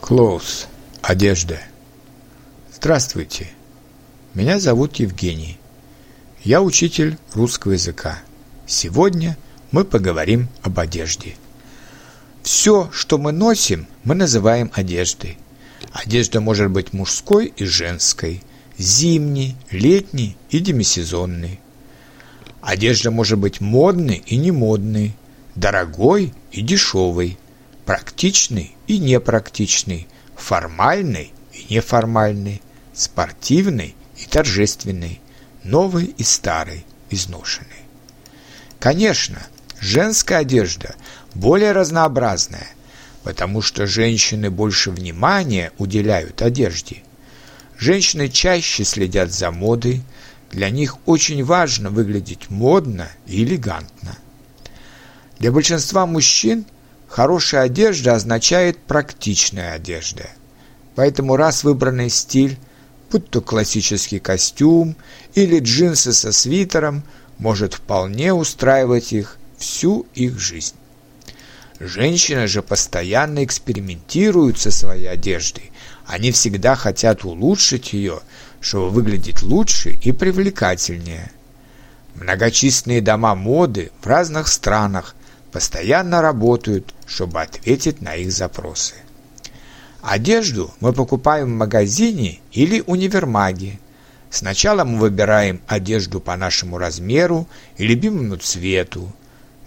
Клоус. Одежда. Здравствуйте. Меня зовут Евгений. Я учитель русского языка. Сегодня мы поговорим об одежде. Все, что мы носим, мы называем одеждой. Одежда может быть мужской и женской, зимней, летней и демисезонной. Одежда может быть модной и немодной, дорогой и дешевой – практичный и непрактичный, формальный и неформальный, спортивный и торжественный, новый и старый, изношенный. Конечно, женская одежда более разнообразная, потому что женщины больше внимания уделяют одежде. Женщины чаще следят за модой, для них очень важно выглядеть модно и элегантно. Для большинства мужчин – Хорошая одежда означает практичная одежда. Поэтому раз выбранный стиль, будь то классический костюм или джинсы со свитером, может вполне устраивать их всю их жизнь. Женщины же постоянно экспериментируют со своей одеждой. Они всегда хотят улучшить ее, чтобы выглядеть лучше и привлекательнее. Многочисленные дома моды в разных странах постоянно работают, чтобы ответить на их запросы. Одежду мы покупаем в магазине или универмаге. Сначала мы выбираем одежду по нашему размеру и любимому цвету.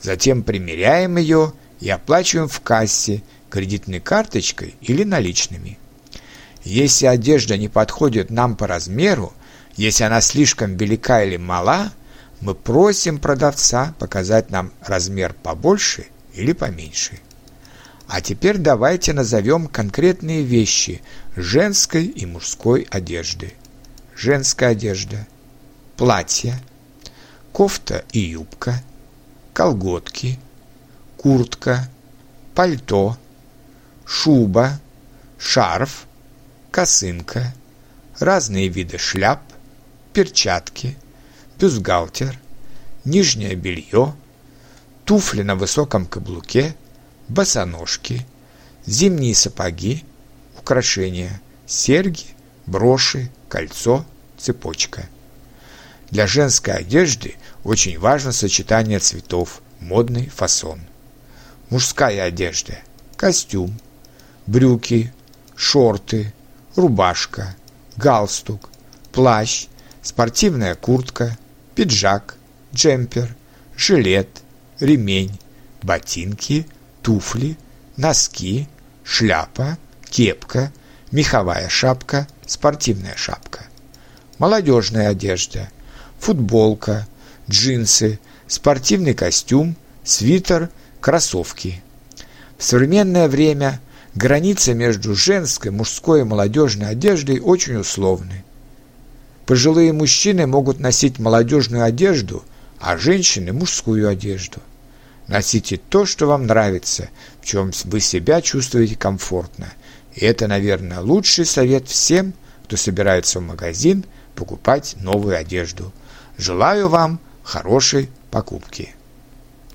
Затем примеряем ее и оплачиваем в кассе кредитной карточкой или наличными. Если одежда не подходит нам по размеру, если она слишком велика или мала, мы просим продавца показать нам размер побольше или поменьше. А теперь давайте назовем конкретные вещи женской и мужской одежды. Женская одежда. Платье, кофта и юбка, колготки, куртка, пальто, шуба, шарф, косынка, разные виды шляп, перчатки – бюстгальтер, нижнее белье, туфли на высоком каблуке, босоножки, зимние сапоги, украшения, серьги, броши, кольцо, цепочка. Для женской одежды очень важно сочетание цветов, модный фасон. Мужская одежда – костюм, брюки, шорты, рубашка, галстук, плащ, спортивная куртка, пиджак, джемпер, жилет, ремень, ботинки, туфли, носки, шляпа, кепка, меховая шапка, спортивная шапка. Молодежная одежда, футболка, джинсы, спортивный костюм, свитер, кроссовки. В современное время граница между женской, мужской и молодежной одеждой очень условны. Пожилые мужчины могут носить молодежную одежду, а женщины – мужскую одежду. Носите то, что вам нравится, в чем вы себя чувствуете комфортно. И это, наверное, лучший совет всем, кто собирается в магазин покупать новую одежду. Желаю вам хорошей покупки.